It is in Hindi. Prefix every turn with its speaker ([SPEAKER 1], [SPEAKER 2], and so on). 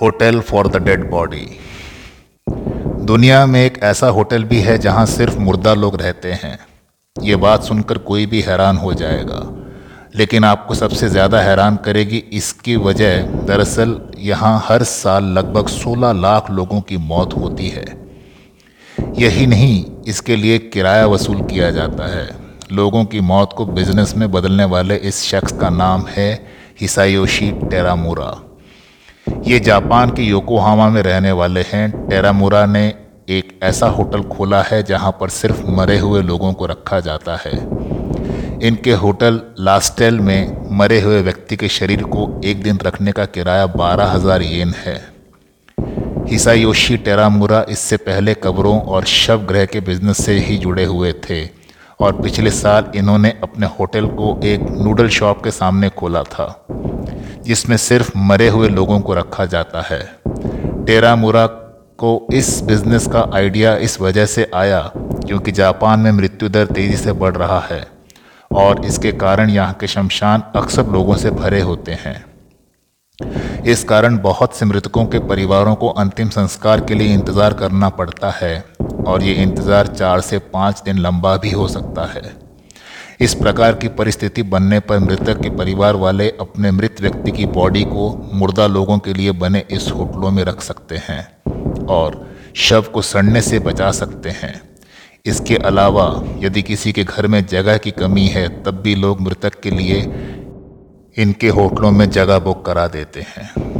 [SPEAKER 1] Hotel for the dead body. दुनिया में एक ऐसा होटल भी है जहाँ सिर्फ़ मुर्दा लोग रहते हैं। ये बात सुनकर कोई भी हैरान हो जाएगा। लेकिन आपको सबसे ज़्यादा हैरान करेगी इसकी वजह, दरअसल यहाँ हर साल लगभग 16 लाख लोगों की मौत होती है। यही नहीं, इसके लिए किराया वसूल किया जाता है। लोगों की मौत को बिज़नेस में बदलने वाले इस शख्स का नाम है हिसायोशी टेरामूरा। ये जापान के योकोहामा में रहने वाले हैं। टेरामुरा ने एक ऐसा होटल खोला है जहाँ पर सिर्फ़ मरे हुए लोगों को रखा जाता है। इनके होटल लास्टेल में मरे हुए व्यक्ति के शरीर को एक दिन रखने का किराया बारह हज़ार येन है। हिसायोशी टेरामुरा इससे पहले कब्रों और शव ग्रह के बिज़नेस से ही जुड़े हुए थे और पिछले साल इन्होंने अपने होटल को एक नूडल शॉप के सामने खोला था। जिसमें सिर्फ़ मरे हुए लोगों को रखा जाता है। टेरामुरा को इस बिज़नेस का आइडिया इस वजह से आया क्योंकि जापान में मृत्यु दर तेज़ी से बढ़ रहा है और इसके कारण यहाँ के शमशान अक्सर लोगों से भरे होते हैं। इस कारण बहुत से मृतकों के परिवारों को अंतिम संस्कार के लिए इंतज़ार करना पड़ता है और ये इंतज़ार चार से पाँच दिन लंबा भी हो सकता है। इस प्रकार की परिस्थिति बनने पर मृतक के परिवार वाले अपने मृत व्यक्ति की बॉडी को मुर्दा लोगों के लिए बने इस होटलों में रख सकते हैं और शव को सड़ने से बचा सकते हैं। इसके अलावा, यदि किसी के घर में जगह की कमी है, तब भी लोग मृतक के लिए इनके होटलों में जगह बुक करा देते हैं।